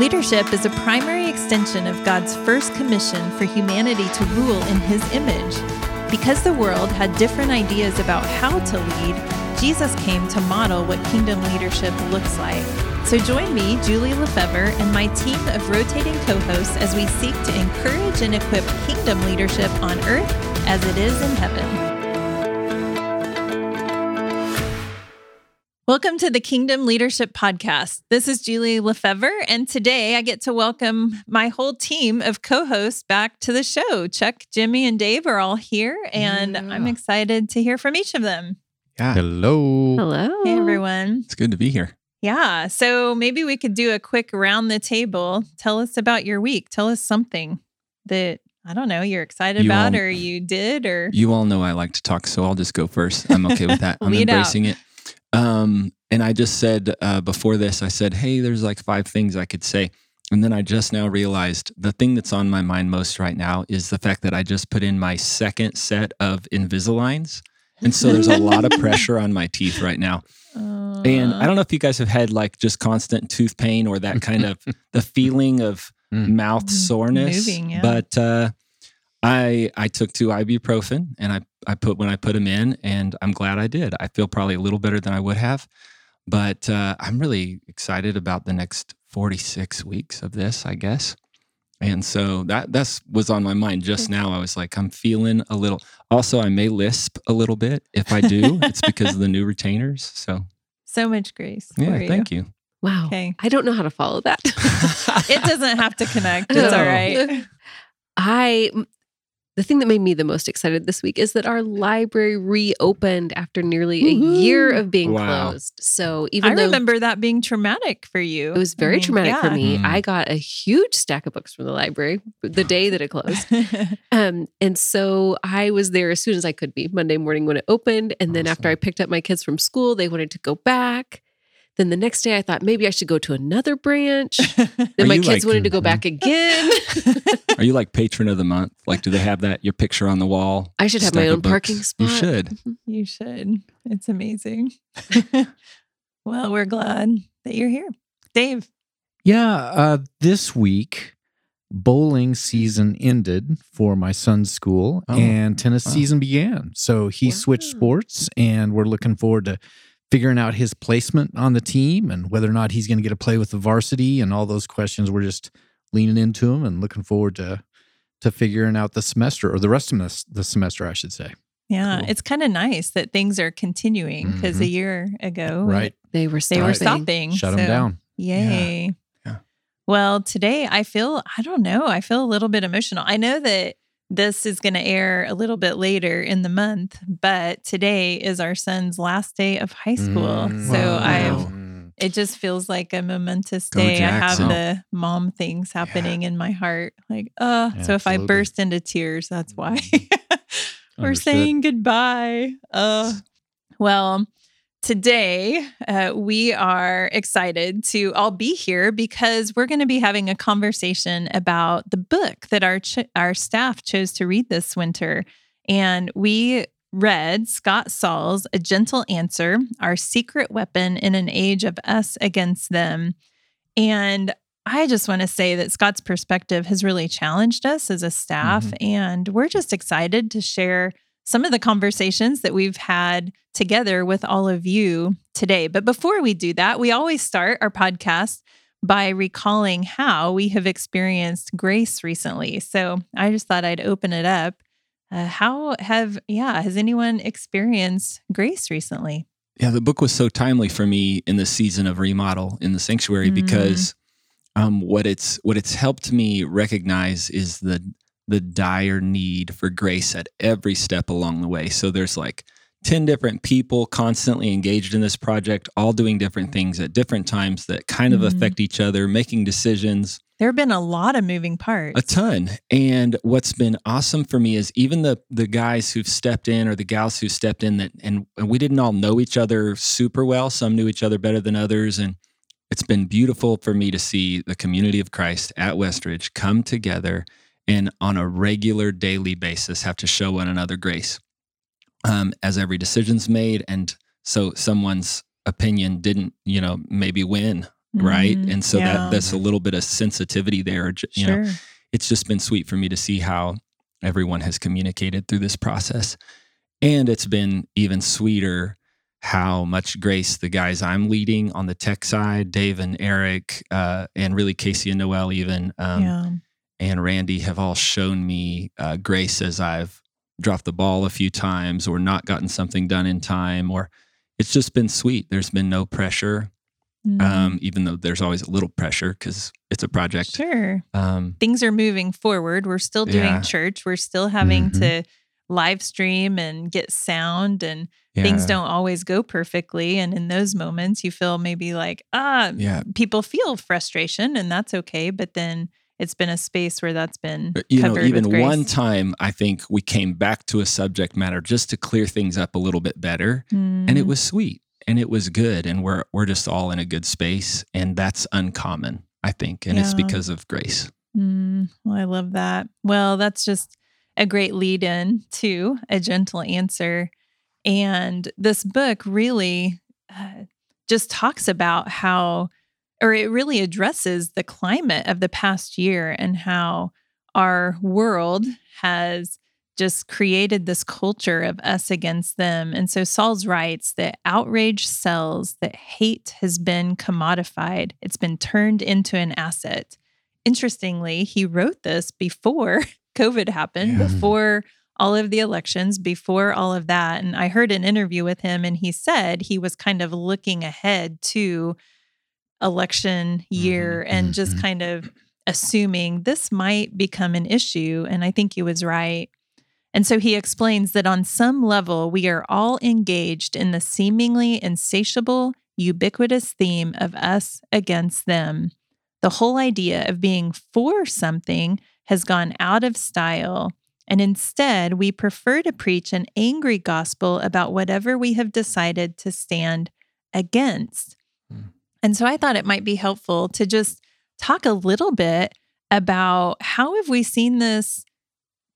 Leadership is a primary extension of God's first commission for humanity to rule in His image. Because the world had different ideas about how to lead, Jesus came to model what kingdom leadership looks like. So join me, Julie Lefevre, and my team of rotating co hosts as we seek to encourage and equip kingdom leadership on earth as it is in heaven. Welcome to the Kingdom Leadership Podcast. This is Julie Lefevre, and today I get to welcome my whole team of co hosts back to the show. Chuck, Jimmy, and Dave are all here, and yeah. I'm excited to hear from each of them. Yeah. Hello. Hello. Hey, everyone. It's good to be here. Yeah. So maybe we could do a quick round the table. Tell us about your week. Tell us something that I don't know, you're excited you about all, or you did or You all know I like to talk, so I'll just go first. I'm okay with that. I'm embracing out. it. Um, and I just said uh, before this, I said, hey, there's like five things I could say. And then I just now realized the thing that's on my mind most right now is the fact that I just put in my second set of Invisaligns. And so there's a lot of pressure on my teeth right now. Uh, and I don't know if you guys have had like just constant tooth pain or that kind of the feeling of mm. mouth mm-hmm. soreness. Moving, yeah. But uh, I I took two ibuprofen and I I put when I put them in, and I'm glad I did. I feel probably a little better than I would have, but uh, I'm really excited about the next 46 weeks of this, I guess. And so that that's was on my mind just now. I was like, I'm feeling a little. Also, I may lisp a little bit. If I do, it's because of the new retainers. So so much grace. Yeah, thank you. Wow. Okay. I don't know how to follow that. it doesn't have to connect. It's all right. I the thing that made me the most excited this week is that our library reopened after nearly a year of being wow. closed. So even I though remember that being traumatic for you. It was very I mean, traumatic yeah. for me. Mm. I got a huge stack of books from the library the day that it closed. um, and so I was there as soon as I could be Monday morning when it opened. And then after I picked up my kids from school, they wanted to go back. Then the next day, I thought maybe I should go to another branch. then my kids like, wanted to go back again. Are you like patron of the month? Like, do they have that your picture on the wall? I should have my own parking spot. You should. Mm-hmm. You should. It's amazing. well, we're glad that you're here, Dave. Yeah, uh, this week bowling season ended for my son's school oh, and tennis wow. season began. So he wow. switched sports, and we're looking forward to figuring out his placement on the team and whether or not he's going to get to play with the varsity and all those questions. We're just leaning into him and looking forward to to figuring out the semester or the rest of the, the semester, I should say. Yeah, cool. it's kind of nice that things are continuing because mm-hmm. a year ago, right, they were stopping. they were stopping, shut so, them down. Yay! Yeah. yeah. Well, today I feel I don't know. I feel a little bit emotional. I know that this is going to air a little bit later in the month, but today is our son's last day of high school. Mm, so wow. I've it just feels like a momentous day. I have the mom things happening yeah. in my heart. Like, uh, yeah, so if absolutely. I burst into tears, that's why. Mm-hmm. We're saying goodbye. Uh well, Today, uh, we are excited to all be here because we're going to be having a conversation about the book that our ch- our staff chose to read this winter, and we read Scott Sauls' A Gentle Answer: Our Secret Weapon in an Age of Us Against Them, and I just want to say that Scott's perspective has really challenged us as a staff, mm-hmm. and we're just excited to share some of the conversations that we've had together with all of you today. But before we do that, we always start our podcast by recalling how we have experienced grace recently. So I just thought I'd open it up. Uh, how have, yeah, has anyone experienced grace recently? Yeah, the book was so timely for me in the season of remodel in the sanctuary mm-hmm. because um, what it's what it's helped me recognize is the the dire need for grace at every step along the way. So there's like 10 different people constantly engaged in this project, all doing different things at different times that kind of mm-hmm. affect each other, making decisions. There have been a lot of moving parts. A ton. And what's been awesome for me is even the the guys who've stepped in or the gals who stepped in that and, and we didn't all know each other super well. Some knew each other better than others. And it's been beautiful for me to see the community of Christ at Westridge come together and on a regular daily basis have to show one another grace um, as every decision's made and so someone's opinion didn't you know maybe win right? Mm, and so yeah. that that's a little bit of sensitivity there. You sure. know, it's just been sweet for me to see how everyone has communicated through this process, and it's been even sweeter how much grace the guys I'm leading on the tech side, Dave and Eric, uh, and really Casey and Noel, even, um, yeah. And Randy have all shown me uh, grace as I've dropped the ball a few times or not gotten something done in time, or it's just been sweet. There's been no pressure. Mm-hmm. Um, even though there's always a little pressure because it's a project. Sure. Um, Things are moving forward. We're still doing yeah. church. We're still having mm-hmm. to live stream and get sound, and yeah. things don't always go perfectly. And in those moments, you feel maybe like, ah, yeah. people feel frustration, and that's okay. But then it's been a space where that's been you know even one time i think we came back to a subject matter just to clear things up a little bit better mm. and it mm. was sweet and it was good and we're we're just all in a good space and that's uncommon i think and yeah. it's because of grace mm, well i love that well that's just a great lead in to a gentle answer and this book really uh, just talks about how or it really addresses the climate of the past year and how our world has just created this culture of us against them. And so Sauls writes that outrage sells, that hate has been commodified, it's been turned into an asset. Interestingly, he wrote this before COVID happened, yeah. before all of the elections, before all of that. And I heard an interview with him, and he said he was kind of looking ahead to election year mm-hmm. and just mm-hmm. kind of assuming this might become an issue. And I think he was right. And so he explains that on some level, we are all engaged in the seemingly insatiable, ubiquitous theme of us against them. The whole idea of being for something has gone out of style. And instead, we prefer to preach an angry gospel about whatever we have decided to stand against. And so I thought it might be helpful to just talk a little bit about how have we seen this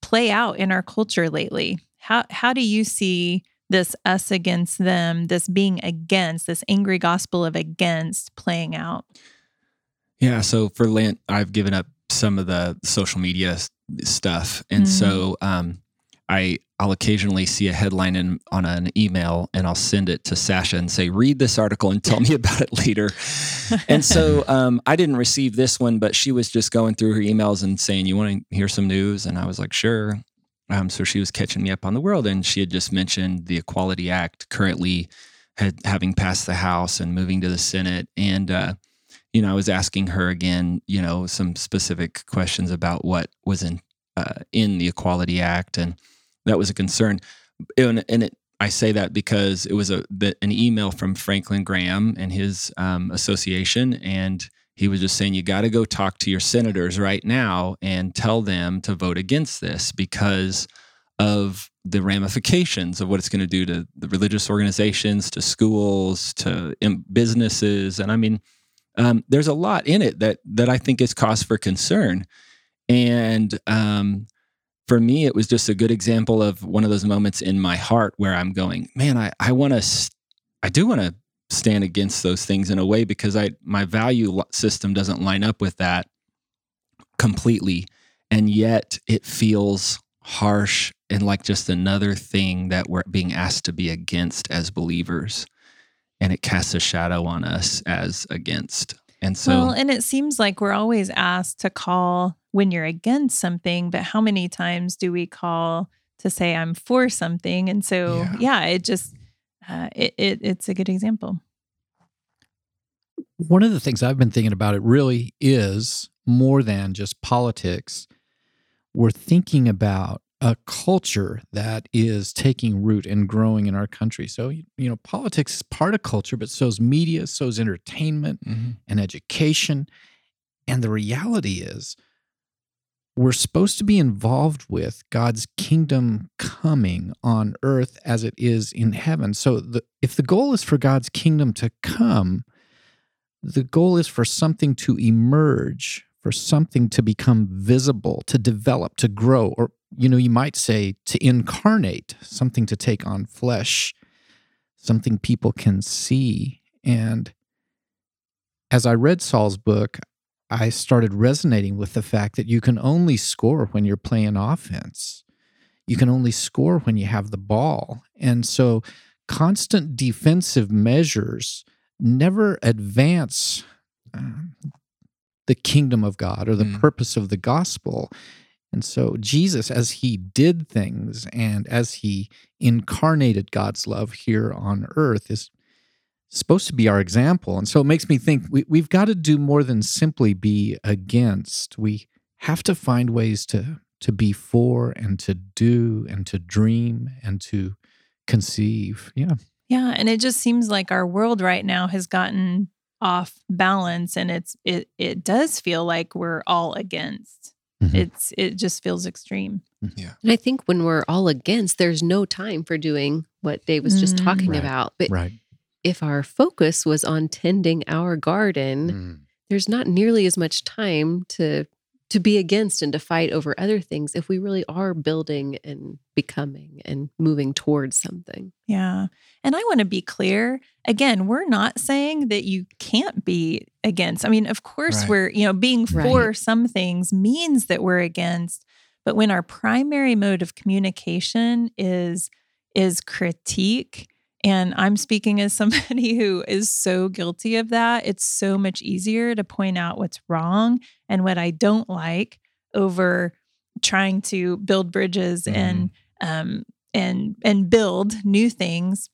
play out in our culture lately? How how do you see this us against them, this being against, this angry gospel of against playing out? Yeah, so for Lent, I've given up some of the social media stuff, and mm-hmm. so um, I I'll occasionally see a headline in, on an email and I'll send it to Sasha and say, read this article and tell me about it later. and so um, I didn't receive this one, but she was just going through her emails and saying, You want to hear some news? And I was like, Sure. Um, so she was catching me up on the world and she had just mentioned the Equality Act currently had having passed the House and moving to the Senate. And, uh, you know, I was asking her again, you know, some specific questions about what was in uh, in the Equality Act and that was a concern. And, and it, I say that because it was a an email from Franklin Graham and his um, association, and he was just saying you got to go talk to your senators right now and tell them to vote against this because of the ramifications of what it's going to do to the religious organizations, to schools, to businesses, and I mean, um, there's a lot in it that that I think is cause for concern. And um, for me, it was just a good example of one of those moments in my heart where I'm going, man, I, I want to, I do want to stand against those things in a way because I, my value system doesn't line up with that completely. And yet it feels harsh and like just another thing that we're being asked to be against as believers. And it casts a shadow on us as against. And so, well, and it seems like we're always asked to call when you're against something, but how many times do we call to say I'm for something? And so, yeah, yeah it just uh, it, it it's a good example. One of the things I've been thinking about it really is more than just politics. We're thinking about a culture that is taking root and growing in our country. So, you know, politics is part of culture, but so is media, so is entertainment mm-hmm. and education. And the reality is, we're supposed to be involved with God's kingdom coming on earth as it is in heaven. So, the, if the goal is for God's kingdom to come, the goal is for something to emerge, for something to become visible, to develop, to grow, or you know, you might say to incarnate, something to take on flesh, something people can see. And as I read Sauls' book, I started resonating with the fact that you can only score when you're playing offense. You can only score when you have the ball. And so constant defensive measures never advance uh, the kingdom of God or the mm. purpose of the gospel. And so Jesus, as he did things and as he incarnated God's love here on earth, is supposed to be our example. And so it makes me think we, we've got to do more than simply be against. We have to find ways to to be for and to do and to dream and to conceive. Yeah. Yeah. And it just seems like our world right now has gotten off balance and it's it it does feel like we're all against. Mm-hmm. It's it just feels extreme. Mm-hmm. Yeah. And I think when we're all against, there's no time for doing what Dave was just mm. talking right. about. But right. If our focus was on tending our garden, mm. there's not nearly as much time to to be against and to fight over other things if we really are building and becoming and moving towards something. Yeah. And I want to be clear again, we're not saying that you can't be against. I mean, of course, right. we're, you know, being for right. some things means that we're against. But when our primary mode of communication is is critique, and I'm speaking as somebody who is so guilty of that. It's so much easier to point out what's wrong and what I don't like over trying to build bridges mm-hmm. and um, and and build new things.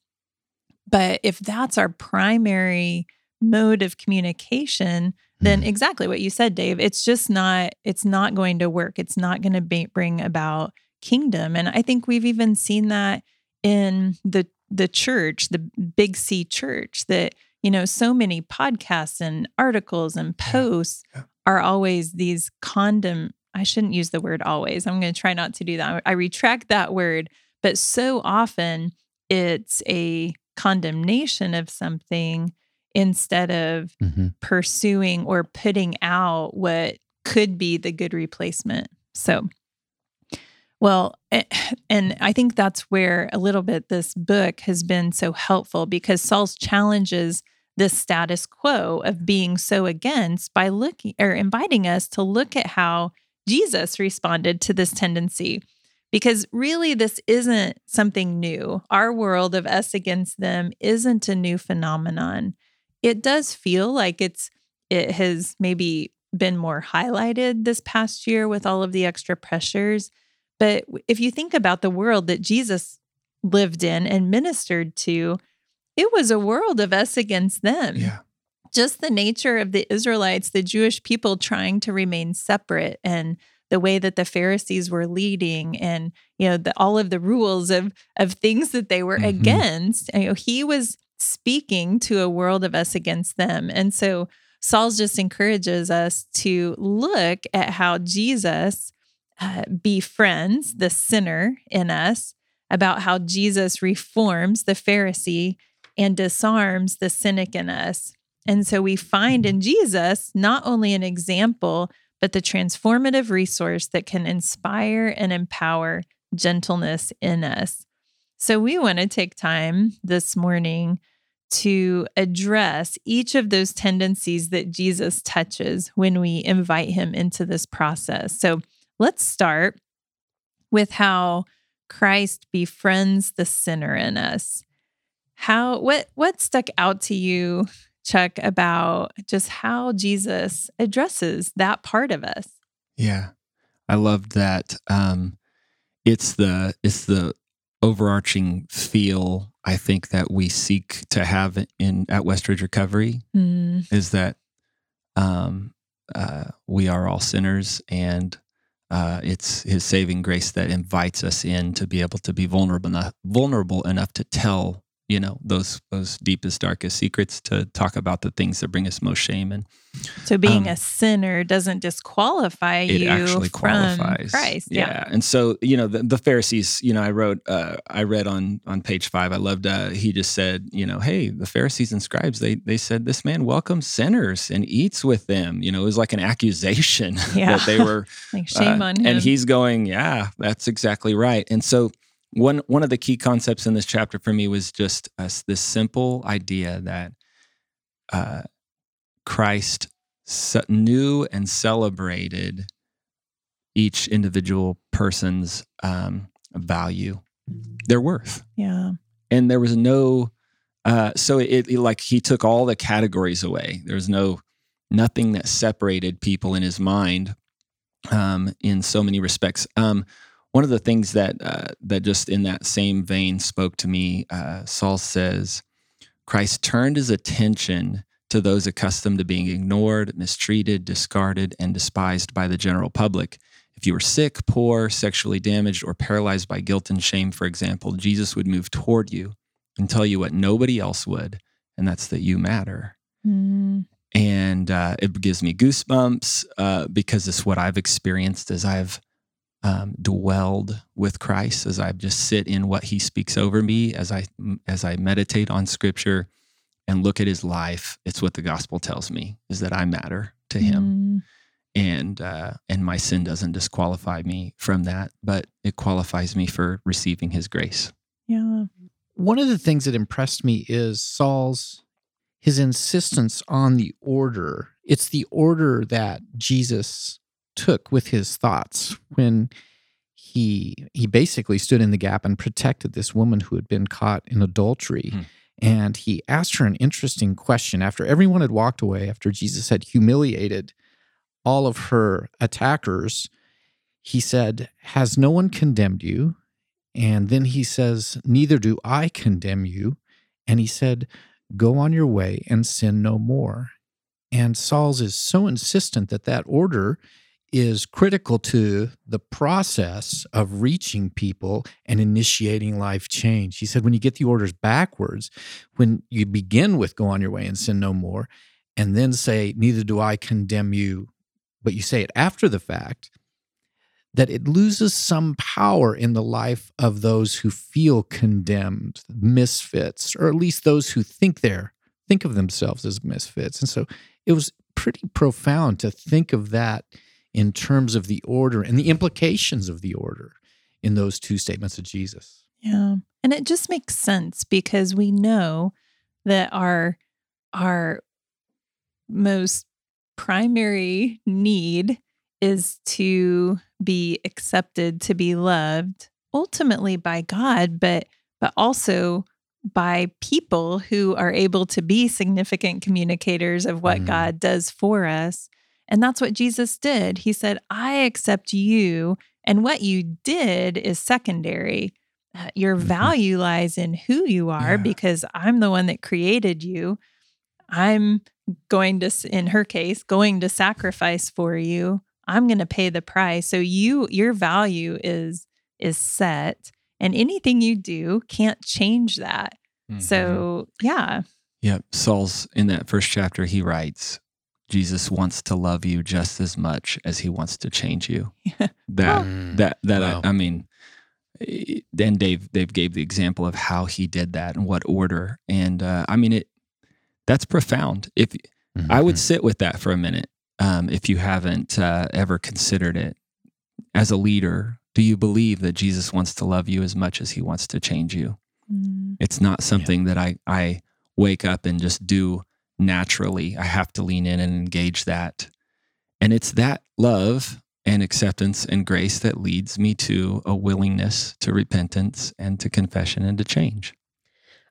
But if that's our primary mode of communication, then mm-hmm. exactly what you said, Dave, it's just not it's not going to work. It's not going to bring about kingdom. And I think we've even seen that in the the church, the big C church, that, you know, so many podcasts and articles and posts yeah, yeah. are always these condom. I shouldn't use the word always. I'm going to try not to do that. I retract that word. But so often it's a condemnation of something instead of mm-hmm. pursuing or putting out what could be the good replacement. So well, eh, and I think that's where a little bit this book has been so helpful because Sauls challenges this status quo of being so against by looking or inviting us to look at how Jesus responded to this tendency. Because really, this isn't something new. Our world of us against them isn't a new phenomenon. It does feel like it's it has maybe been more highlighted this past year with all of the extra pressures but if you think about the world that Jesus lived in and ministered to, it was a world of us against them. Yeah. Just the nature of the Israelites, the Jewish people trying to remain separate and the way that the Pharisees were leading and you know the, all of the rules of of things that they were mm-hmm. against. You know, he was speaking to a world of us against them. And so Sauls just encourages us to look at how Jesus uh, befriends the sinner in us, about how Jesus reforms the Pharisee and disarms the cynic in us. And so we find in Jesus not only an example, but the transformative resource that can inspire and empower gentleness in us. So we want to take time this morning to address each of those tendencies that Jesus touches when we invite him into this process. So Let's start with how Christ befriends the sinner in us. How what what stuck out to you, Chuck, about just how Jesus addresses that part of us? Yeah. I loved that. Um, it's the it's the overarching feel I think that we seek to have in at Westridge Recovery mm. is that um, uh, we are all sinners and uh, it's His saving grace that invites us in to be able to be vulnerable enough, vulnerable enough to tell you know those those deepest darkest secrets to talk about the things that bring us most shame and so being um, a sinner doesn't disqualify you. it you actually qualifies Christ yeah. yeah. and so you know the, the Pharisees you know I wrote uh, I read on on page five I loved uh, he just said you know hey the Pharisees and scribes they they said this man welcomes sinners and eats with them you know it was like an accusation yeah. that they were like shame uh, on him and he's going yeah that's exactly right and so one one of the key concepts in this chapter for me was just uh, this simple idea that uh, Christ knew and celebrated each individual person's um, value, their worth. Yeah. And there was no, uh, so it, it like he took all the categories away. There was no, nothing that separated people in his mind um, in so many respects. Um, one of the things that uh, that just in that same vein spoke to me, uh, Sauls says, Christ turned his attention to those accustomed to being ignored, mistreated, discarded, and despised by the general public. If you were sick, poor, sexually damaged, or paralyzed by guilt and shame, for example, Jesus would move toward you and tell you what nobody else would, and that's that you matter. Mm. And uh, it gives me goosebumps uh, because it's what I've experienced as I've um, dwelled with Christ, as I just sit in what He speaks over me, as I as I meditate on Scripture and look at His life. It's what the gospel tells me is that I matter to Him. Mm and uh, and my sin doesn't disqualify me from that, but it qualifies me for receiving His grace. Yeah. One of the things that impressed me is Sauls his insistence on the order. It's the order that Jesus took with his thoughts when he he basically stood in the gap and protected this woman who had been caught in adultery. Hmm. And he asked her an interesting question after everyone had walked away, after Jesus had humiliated all of her attackers, he said, Has no one condemned you? And then he says, Neither do I condemn you. And he said, Go on your way and sin no more. And Sauls is so insistent that that order is critical to the process of reaching people and initiating life change. He said, when you get the orders backwards, when you begin with go on your way and sin no more, and then say, Neither do I condemn you, but you say it after the fact, that it loses some power in the life of those who feel condemned, misfits, or at least those who think they're think of themselves as misfits. And so it was pretty profound to think of that in terms of the order and the implications of the order in those two statements of Jesus. Yeah. And it just makes sense because we know that our our most primary need is to be accepted, to be loved, ultimately by God, but but also by people who are able to be significant communicators of what mm. God does for us. And that's what Jesus did. He said, I accept you, and what you did is secondary. Uh, your mm-hmm. value lies in who you are yeah. because I'm the one that created you. I'm going to in her case going to sacrifice for you i'm going to pay the price so you your value is is set and anything you do can't change that mm-hmm. so yeah yep sauls in that first chapter he writes jesus wants to love you just as much as he wants to change you that mm. that that wow. I, I mean then Dave Dave gave the example of how he did that and what order. And uh, I mean it that's profound. If mm-hmm. I would sit with that for a minute, um, if you haven't uh, ever considered it as a leader, do you believe that Jesus wants to love you as much as he wants to change you? Mm. It's not something yeah. that I I wake up and just do naturally. I have to lean in and engage that. And it's that love and acceptance and grace that leads me to a willingness to repentance and to confession and to change.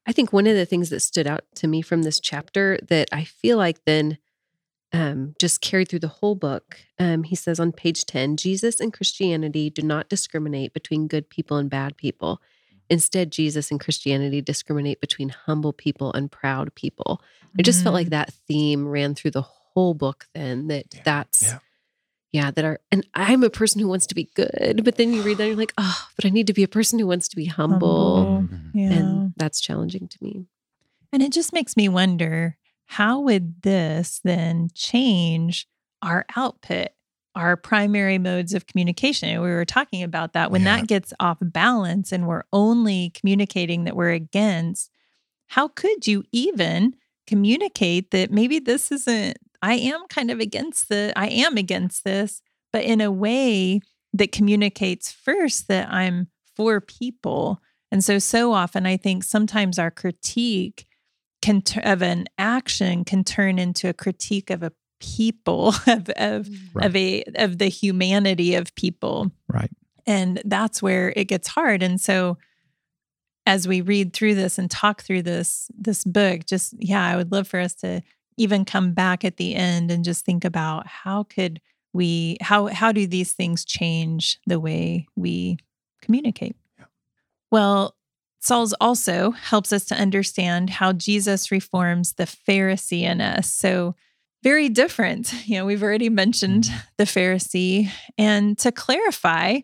I think one of the things that stood out to me from this chapter that I feel like then um, just carried through the whole book. Um, he says on page 10 Jesus and Christianity do not discriminate between good people and bad people. Instead, Jesus and Christianity discriminate between humble people and proud people. I just mm-hmm. felt like mm. that theme ran through the whole book then that yeah. that's yeah yeah, that are, and I'm a person who wants to be good, but then you read that and you're like, oh, but I need to be a person who wants to be humble. humble. Mm-hmm. Yeah. And that's challenging to me. And it just makes me wonder how would this then change our output, our primary modes of communication? We were talking about that when yeah. that gets off balance and we're only communicating that we're against, how could you even communicate that maybe this isn't I am kind of against the I am against this, but in a way that communicates first that I'm for people. And so so often I think sometimes our critique can of an action can turn into a critique of a people of of, right. of a of the humanity of people right and that's where it gets hard and so as we read through this and talk through this this book just yeah i would love for us to even come back at the end and just think about how could we how how do these things change the way we communicate yeah. well Sauls also helps us to understand how Jesus reforms the Pharisee in us. So, very different. You know, we've already mentioned mm-hmm. the Pharisee. And to clarify,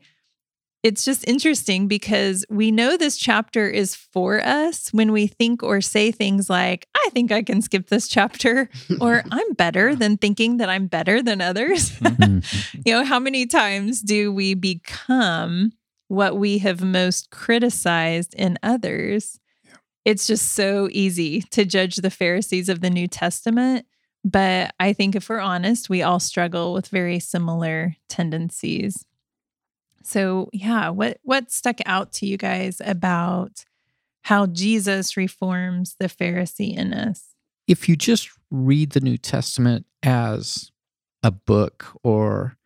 it's just interesting because we know this chapter is for us when we think or say things like, I think I can skip this chapter, or I'm better than thinking that I'm better than others. Mm-hmm. you know, how many times do we become what we have most criticized in others? Yeah. It's just so easy to judge the Pharisees of the New Testament. But I think if we're honest, we all struggle with very similar tendencies. So, yeah, what what stuck out to you guys about how Jesus reforms the Pharisee in us? If you just read the New Testament as a book or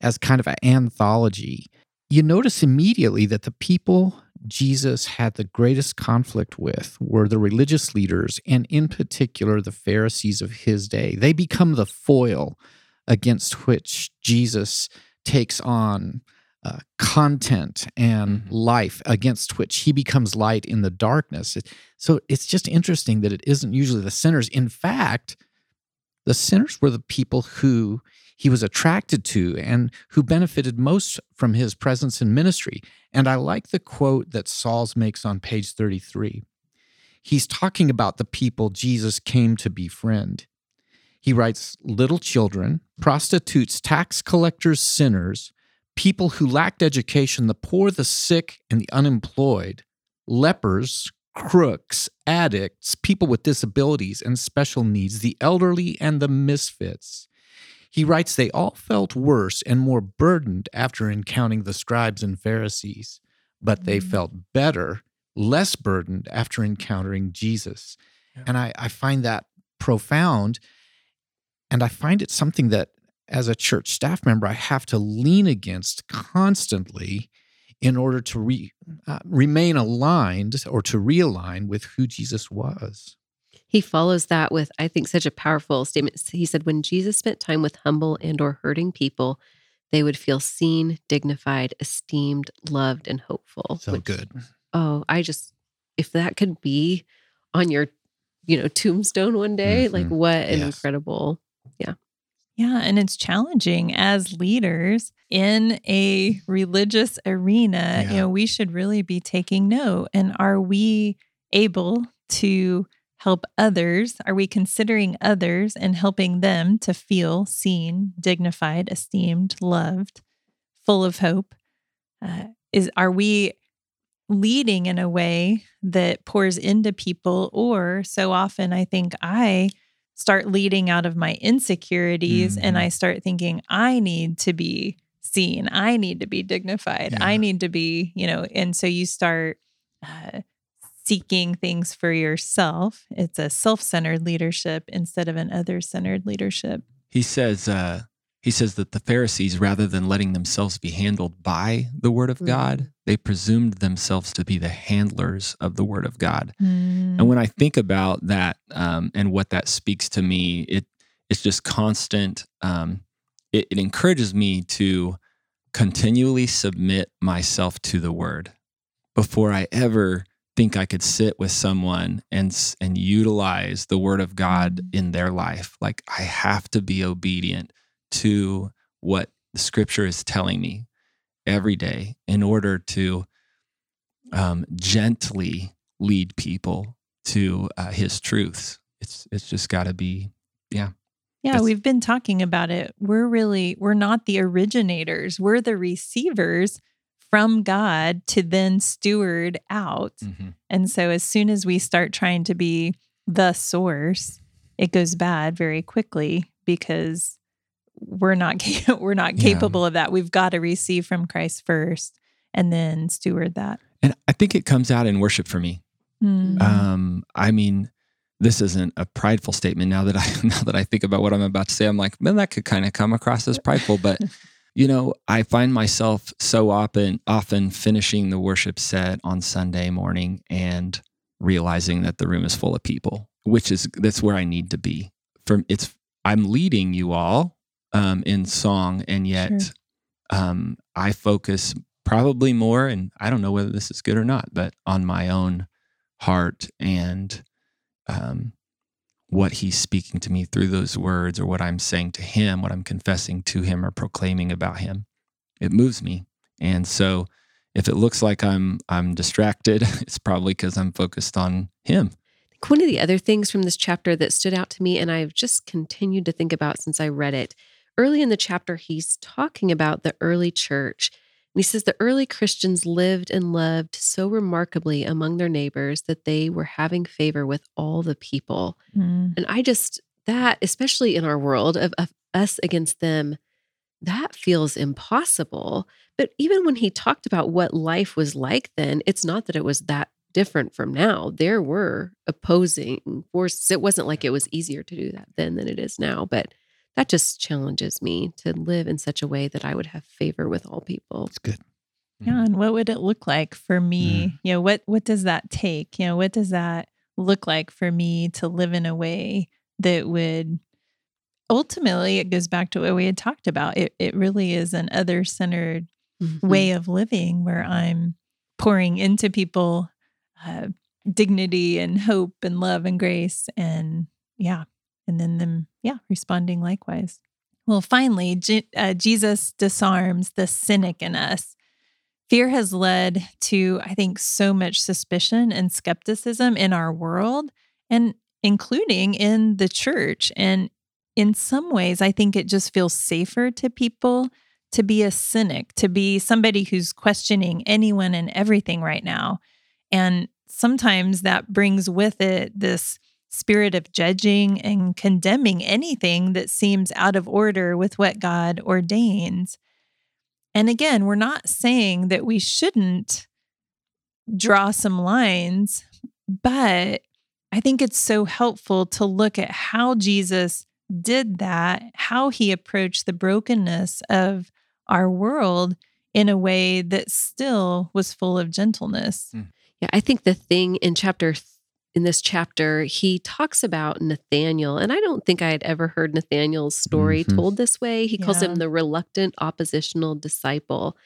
as kind of an anthology, you notice immediately that the people Jesus had the greatest conflict with were the religious leaders, and in particular, the Pharisees of his day. They become the foil against which Jesus takes on uh, content and mm-hmm. life against which he becomes light in the darkness. So it's just interesting that it isn't usually the sinners. In fact, the sinners were the people who he was attracted to and who benefited most from his presence in ministry. And I like the quote that Sauls makes on page 33. He's talking about the people Jesus came to befriend. He writes, Little children, prostitutes, tax collectors, sinners, people who lacked education, the poor, the sick, and the unemployed, lepers, crooks, addicts, people with disabilities and special needs, the elderly, and the misfits. He writes they all felt worse and more burdened after encountering the scribes and Pharisees, but they mm. felt better, less burdened after encountering Jesus. Yeah. And I, I find that profound. And I find it something that as a church staff member, I have to lean against constantly in order to re, uh, remain aligned or to realign with who Jesus was. He follows that with, I think, such a powerful statement. He said, when Jesus spent time with humble and or hurting people, they would feel seen, dignified, esteemed, loved, and hopeful. So which, good. Oh, I just, if that could be on your, you know, tombstone one day, mm-hmm. like what an yes. incredible, yeah. Yeah, and it's challenging as leaders in a religious arena. Yeah. You know, we should really be taking note. And are we able to help others? Are we considering others and helping them to feel seen, dignified, esteemed, loved, full of hope? Uh, is are we leading in a way that pours into people or so often I think I start leading out of my insecurities mm-hmm. and I start thinking, I need to be seen. I need to be dignified. Yeah. I need to be, you know, and so you start uh, seeking things for yourself. It's a self centered leadership instead of an other centered leadership. He says, uh, he says that the Pharisees, rather than letting themselves be handled by the word of mm. God, they presumed themselves to be the handlers of the word of God. Mm. And when I think about that um, and what that speaks to me, it it's just constant. Um, it, it encourages me to continually submit myself to the word before I ever think I could sit with someone and and utilize the word of God in their life. Like I have to be obedient to what the scripture is telling me every day in order to um, gently lead people to uh, his truths. It's it's just got to be, yeah. Yeah, we've been talking about it. We're really we're not the originators. We're the receivers from God to then steward out. Mm-hmm. And so as soon as we start trying to be the source, it goes bad very quickly because we're not we're not capable yeah. of that. We've got to receive from Christ first and then steward that. And I think it comes out in worship for me. Mm. Um, I mean, this isn't a prideful statement now that I now that I think about what I'm about to say I'm like man that could kind of come across as prideful but you know I find myself so often often finishing the worship set on Sunday morning and realizing that the room is full of people which is that's where I need to be from it's I'm leading you all um, in song and yet sure. um, I focus probably more and I don't know whether this is good or not but on my own heart and um, what he's speaking to me through those words or what I'm saying to him, what I'm confessing to him or proclaiming about him. It moves me. And so if it looks like I'm I'm distracted, it's probably because I'm focused on him. One of the other things from this chapter that stood out to me and I've just continued to think about since I read it. Early in the chapter, he's talking about the early church he says the early Christians lived and loved so remarkably among their neighbors that they were having favor with all the people. Mm. And I just, that, especially in our world of, of us against them, that feels impossible. But even when he talked about what life was like then, it's not that it was that different from now. There were opposing forces. It wasn't like it was easier to do that then than it is now. But that just challenges me to live in such a way that I would have favor with all people. It's good. Yeah, mm-hmm. and what would it look like for me? Mm. You know, what what does that take? You know, what does that look like for me to live in a way that would ultimately it goes back to what we had talked about. It it really is an other-centered mm-hmm. way of living where I'm pouring into people uh, dignity and hope and love and grace and yeah, and then them, yeah, responding likewise. Well, finally, uh, Jesus disarms the cynic in us. Fear has led to, I think, so much suspicion and skepticism in our world, and including in the church. And in some ways, I think it just feels safer to people to be a cynic, to be somebody who's questioning anyone and everything right now. And sometimes that brings with it this spirit of judging and condemning anything that seems out of order with what God ordains. And again, we're not saying that we shouldn't draw some lines, but I think it's so helpful to look at how Jesus did that, how he approached the brokenness of our world in a way that still was full of gentleness. Hmm. Yeah, I think the thing in chapter in this chapter, he talks about Nathaniel. And I don't think I had ever heard Nathaniel's story mm-hmm. told this way. He yeah. calls him the reluctant oppositional disciple.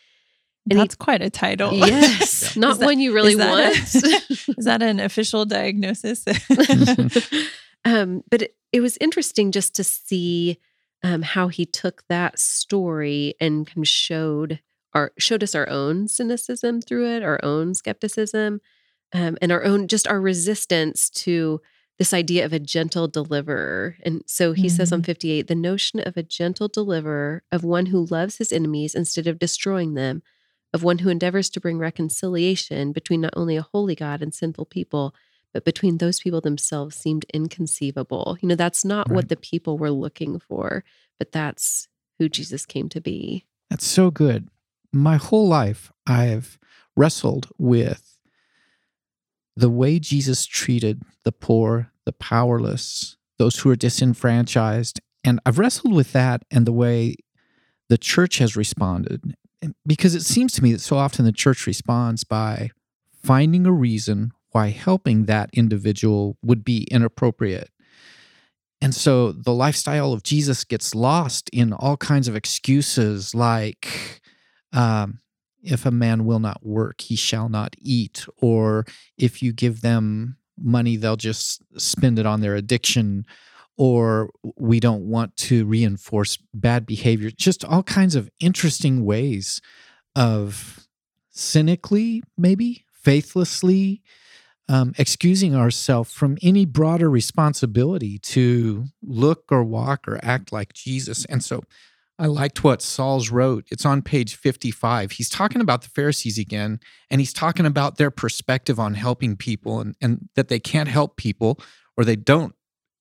And That's he, quite a title. Yes. yeah. Not that, one you really is want. A, is that an official diagnosis? um, but it, it, was interesting just to see um, how he took that story and kind of showed our showed us our own cynicism through it, our own skepticism um, and our own just our resistance to this idea of a gentle deliverer. And so he mm-hmm. says on mm-hmm. 58 the notion of a gentle deliverer, of one who loves his enemies instead of destroying them, of one who endeavors to bring reconciliation between not only a holy God and sinful people, but between those people themselves seemed inconceivable. You know, that's not right. what the people were looking for, but that's who Jesus came to be. That's so good. My whole life, I've wrestled with the way Jesus treated the poor, the powerless, those who are disenfranchised. And I've wrestled with that and the way the church has responded. Because it seems to me that so often the church responds by finding a reason why helping that individual would be inappropriate. And so the lifestyle of Jesus gets lost in all kinds of excuses like, um, if a man will not work, he shall not eat. Or if you give them money, they'll just spend it on their addiction. Or we don't want to reinforce bad behavior. Just all kinds of interesting ways of cynically, maybe faithlessly, um, excusing ourselves from any broader responsibility to look or walk or act like Jesus. And so I liked what Sauls wrote. It's on page 55. He's talking about the Pharisees again, and he's talking about their perspective on helping people and, and that they can't help people or they don't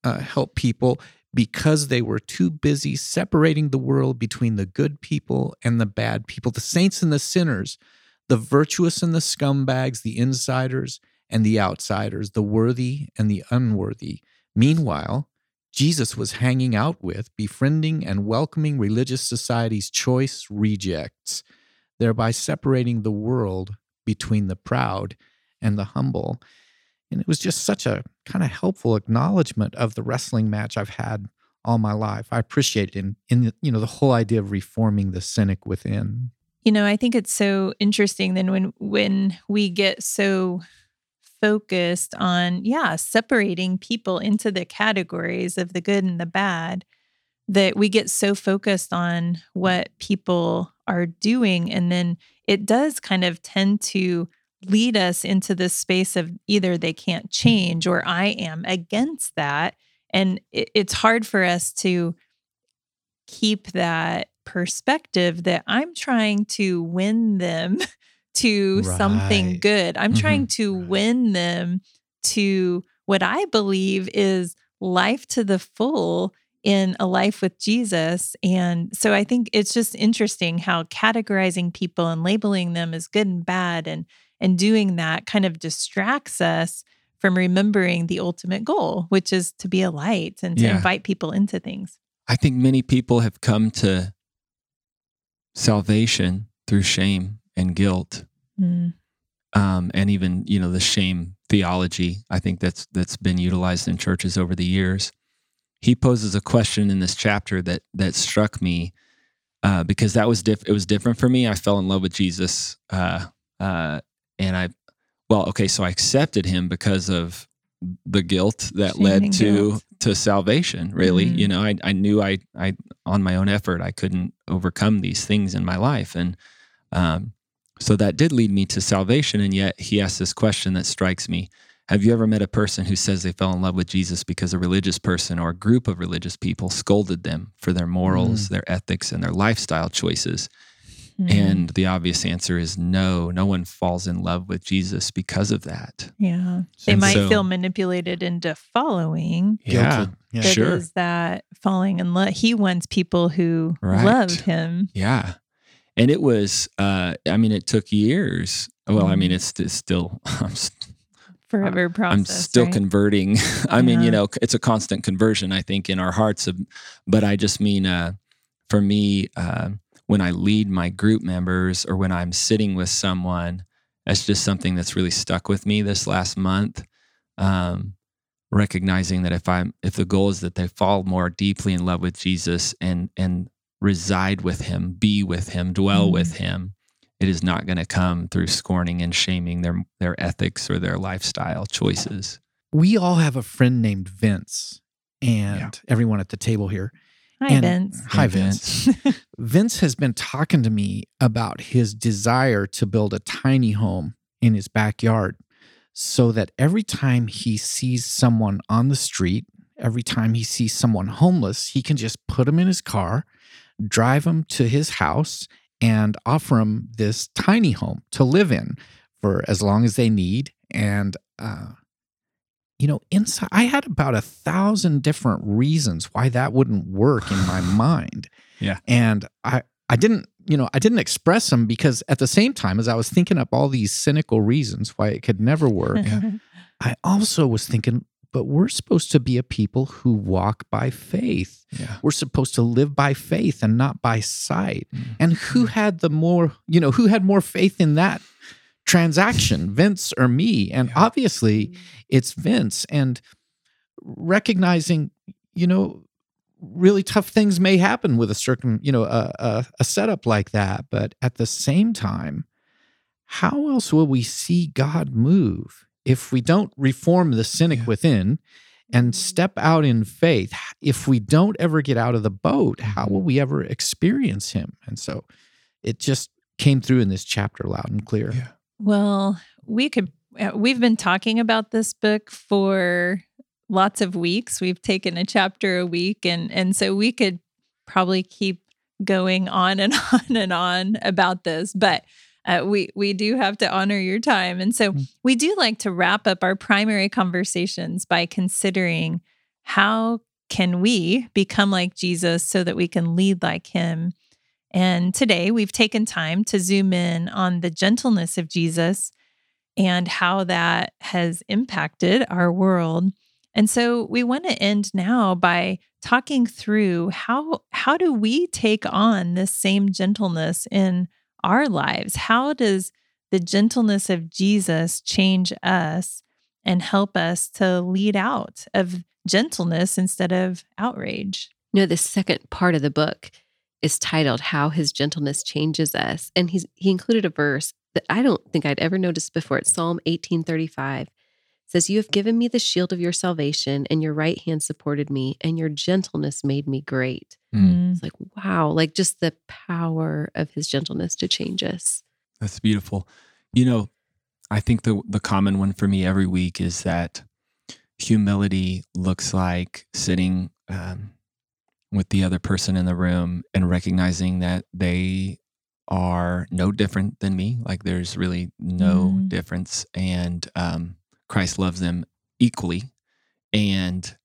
uh, help people because they were too busy separating the world between the good people and the bad people, the saints and the sinners, the virtuous and the scumbags, the insiders and the outsiders, the worthy and the unworthy. Meanwhile, Jesus was hanging out with, befriending, and welcoming religious society's choice rejects, thereby separating the world between the proud and the humble. And it was just such a kind of helpful acknowledgement of the wrestling match I've had all my life. I appreciate it in, in the, you know the whole idea of reforming the cynic within. You know, I think it's so interesting then when when we get so focused on yeah, separating people into the categories of the good and the bad that we get so focused on what people are doing and then it does kind of tend to lead us into this space of either they can't change or I am against that. And it, it's hard for us to keep that perspective that I'm trying to win them to right. something good. I'm mm-hmm. trying to win them to what I believe is life to the full in a life with Jesus. And so I think it's just interesting how categorizing people and labeling them as good and bad and and doing that kind of distracts us from remembering the ultimate goal, which is to be a light and to yeah. invite people into things. I think many people have come to salvation through shame and guilt. Mm. Um, and even, you know, the shame theology, I think that's that's been utilized in churches over the years. He poses a question in this chapter that that struck me uh, because that was diff- it was different for me. I fell in love with Jesus uh, uh, and I, well, okay, so I accepted him because of the guilt that Shame led to guilt. to salvation. Really, mm-hmm. you know, I I knew I I on my own effort I couldn't overcome these things in my life, and um, so that did lead me to salvation. And yet, he asked this question that strikes me. Have you ever met a person who says they fell in love with Jesus because a religious person or a group of religious people scolded them for their morals, mm. their ethics, and their lifestyle choices? Mm-hmm. And the obvious answer is no. No one falls in love with Jesus because of that. Yeah. They and might so, feel manipulated into following. Yeah. yeah. Sure. Is that falling in love? He wants people who right. love him. Yeah. And it was, uh, I mean, it took years. Well. I mean, mm-hmm. it's, it's still, I'm forever process. I'm still right? converting. I yeah. mean, you know, it's a constant conversion, I think, in our hearts. But I just mean, uh, for me, uh, when I lead my group members or when I'm sitting with someone. That's just something that's really stuck with me this last month. Um, recognizing that if I'm if the goal is that they fall more deeply in love with Jesus and and reside with him, be with him, dwell mm. with him, it is not going to come through scorning and shaming their their ethics or their lifestyle choices. We all have a friend named Vince and yeah. everyone at the table here. Hi, and, Vince. Hi, Vince. Vince has been talking to me about his desire to build a tiny home in his backyard so that every time he sees someone on the street, every time he sees someone homeless, he can just put them in his car, drive them to his house, and offer them this tiny home to live in for as long as they need. And uh, you know, inside, I had about a thousand different reasons why that wouldn't work in my mind. Yeah. And I, I didn't, you know, I didn't express them because at the same time as I was thinking up all these cynical reasons why it could never work, I also was thinking, but we're supposed to be a people who walk by faith. Yeah. We're supposed to live by faith and not by sight. Mm-hmm. And who had the more, you know, who had more faith in that transaction, Vince or me. And yeah. obviously, mm-hmm. it's Vince. And recognizing, you know, really tough things may happen with a certain, you know, a, a, a setup like that. But at the same time, how else will we see God move if we don't reform the cynic yeah. within and step out in faith? If we don't ever get out of the boat, how will mm-hmm. we ever experience Him? And so it just came through in this chapter loud and clear. Yeah. Well, we could, uh, we've been talking about this book for lots of weeks. We've taken a chapter a week, and, and so we could probably keep going on and on and on about this, but uh, we we do have to honor your time, and so mm. we do like to wrap up our primary conversations by considering how can we become like Jesus so that we can lead like Him and today we've taken time to zoom in on the gentleness of Jesus and how that has impacted our world. And so we want to end now by talking through how how do we take on this same gentleness in our lives? How does the gentleness of Jesus change us and help us to lead out of gentleness instead of outrage? You know, the second part of the book is titled How His Gentleness Changes Us. And he's he included a verse that I don't think I'd ever noticed before. It's Psalm 1835. It says, You have given me the shield of your salvation, and your right hand supported me, and your gentleness made me great. Mm. It's like, wow, like just the power of his gentleness to change us. That's beautiful. You know, I think the the common one for me every week is that humility looks like sitting um, with the other person in the room and recognizing that they are no different than me. Like there's really no mm. difference, and um, Christ loves them equally, and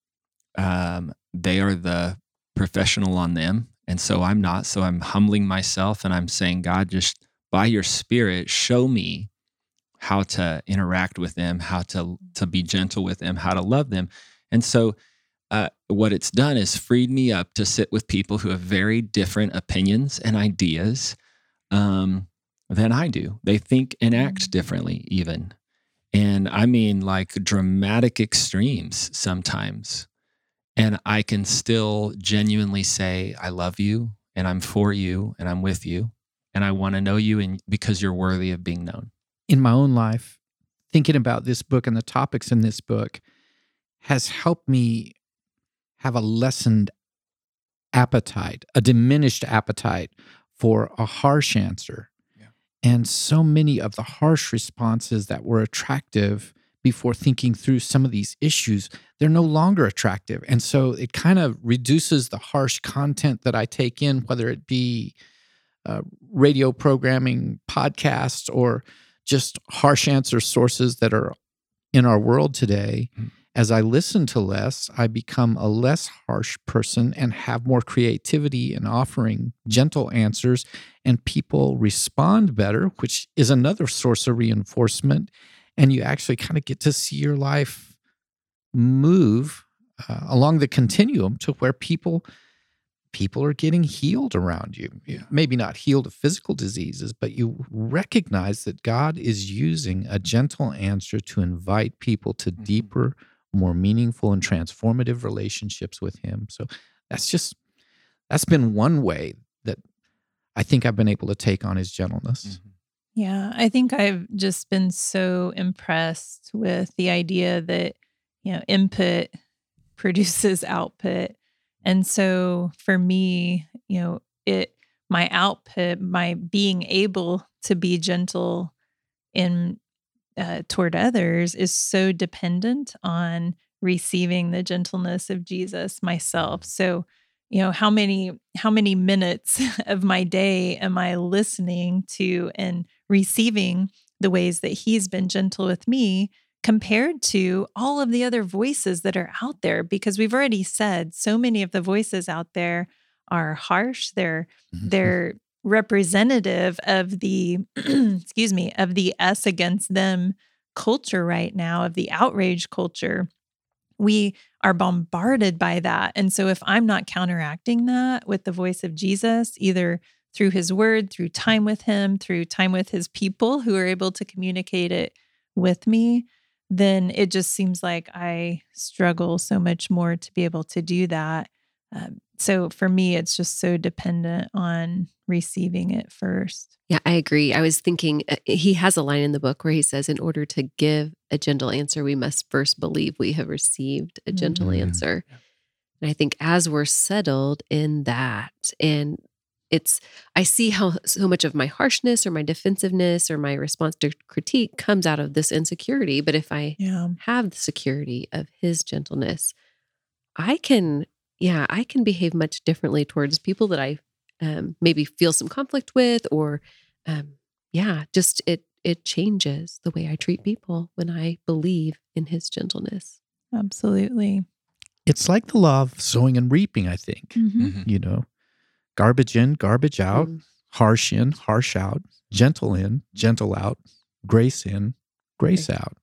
um, they are the professional on them, and so I'm not. So I'm humbling myself, and I'm saying, God, just by Your Spirit, show me how to interact with them, how to to be gentle with them, how to love them, and so uh, what it's done is freed me up to sit with people who have very different opinions and ideas um, than I do. They think and act mm. differently, even. And I mean, like dramatic extremes sometimes. And I can still genuinely say, I love you and I'm for you and I'm with you. And I want to know you and because you're worthy of being known. In my own life, thinking about this book and the topics in this book has helped me have a lessened appetite, a diminished appetite for a harsh answer. And so many of the harsh responses that were attractive before thinking through some of these issues, they're no longer attractive. And so it kind of reduces the harsh content that I take in, whether it be uh, radio programming, podcasts, or just harsh answer sources that are in our world today. Mm-hmm as I listen to less, I become a less harsh person and have more creativity in offering gentle answers, and people respond better, which is another source of reinforcement. And you actually kind of get to see your life move uh, along the continuum to where people people are getting healed around you. Yeah. Maybe not healed of physical diseases, but you recognize that God is using a gentle answer to invite people to mm-hmm. deeper more meaningful and transformative relationships with him. So that's just that's been one way that I think I've been able to take on his gentleness. Mm-hmm. Yeah, I think I've just been so impressed with the idea that you know input produces output. And so for me, you know, it my output, my being able to be gentle in uh, toward others is so dependent on receiving the gentleness of Jesus myself. So, you know, how many how many minutes of my day am I listening to and receiving the ways that he's been gentle with me compared to all of the other voices that are out there because we've already said so many of the voices out there are harsh, they're mm-hmm. they're representative of the excuse me of the us against them culture right now of the outrage culture we are bombarded by that. And so if i'm not counteracting that with the voice of jesus either through his word through time with him through time with his people who are able to communicate it with me then it just seems like i struggle so much more to be able to do that. Um, so for me, it's just so dependent on receiving it first. Yeah, I agree. I was thinking uh, he has a line in the book where he says, in order to give a gentle answer, we must first believe we have received a gentle mm-hmm. answer. And I think as we're settled in that, and it's, I see how so much of my harshness or my defensiveness or my response to critique comes out of this insecurity. But if I yeah. have the security of his gentleness, I can yeah, I can behave much differently towards people that I um, maybe feel some conflict with, or um, yeah, just it it changes the way I treat people when I believe in His gentleness. Absolutely, it's like the law of sowing and reaping. I think mm-hmm. mm-hmm. you know, garbage in, garbage out, mm-hmm. harsh in, harsh out, gentle in, gentle out, grace in, grace out.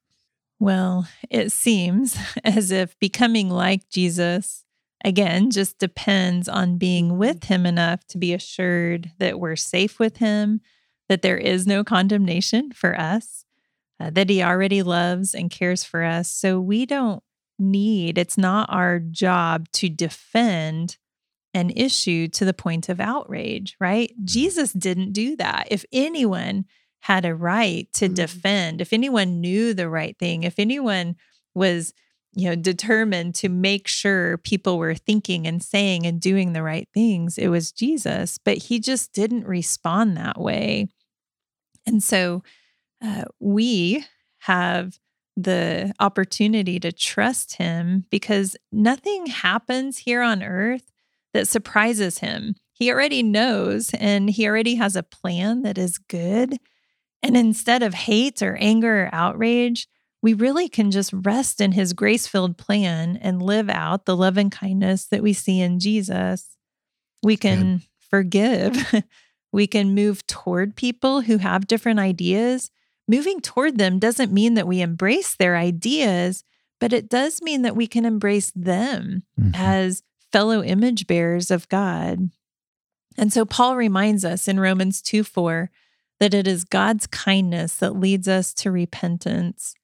Well, it seems as if becoming like Jesus, again, just depends on being with him enough to be assured that we're safe with him, that there is no condemnation for us, uh, that he already loves and cares for us. So we don't need, it's not our job to defend an issue to the point of outrage, right? Mm-hmm. Jesus didn't do that. If anyone had a right to mm-hmm. defend, if anyone knew the right thing, if anyone was you know determined to make sure people were thinking and saying and doing the right things it was Jesus but he just didn't respond that way and so uh, we have the opportunity to trust him because nothing happens here on earth that surprises him. He already knows and he already has a plan that is good. And instead of hate or anger or outrage, we really can just rest in his grace filled plan and live out the love and kindness that we see in Jesus. We can forgive. we can move toward people who have different ideas. Moving toward them doesn't mean that we embrace their ideas, but it does mean that we can embrace them mm-hmm. as fellow image bearers of God. And so Paul reminds us in Romans 2 4 that it is God's kindness that leads us to repentance.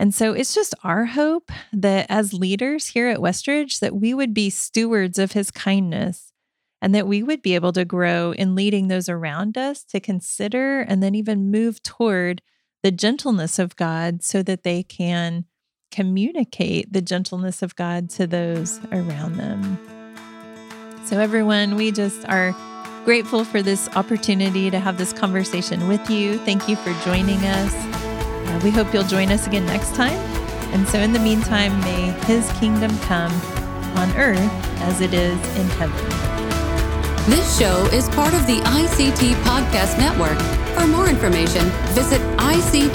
And so it's just our hope that as leaders here at Westridge that we would be stewards of his kindness and that we would be able to grow in leading those around us to consider and then even move toward the gentleness of God so that they can communicate the gentleness of God to those around them. So, everyone, we just are grateful for this opportunity to have this conversation with you. Thank you for joining us. We hope you'll join us again next time. And so, in the meantime, may His kingdom come on earth as it is in heaven. This show is part of the ICT Podcast Network. For more information, visit ictpod.net.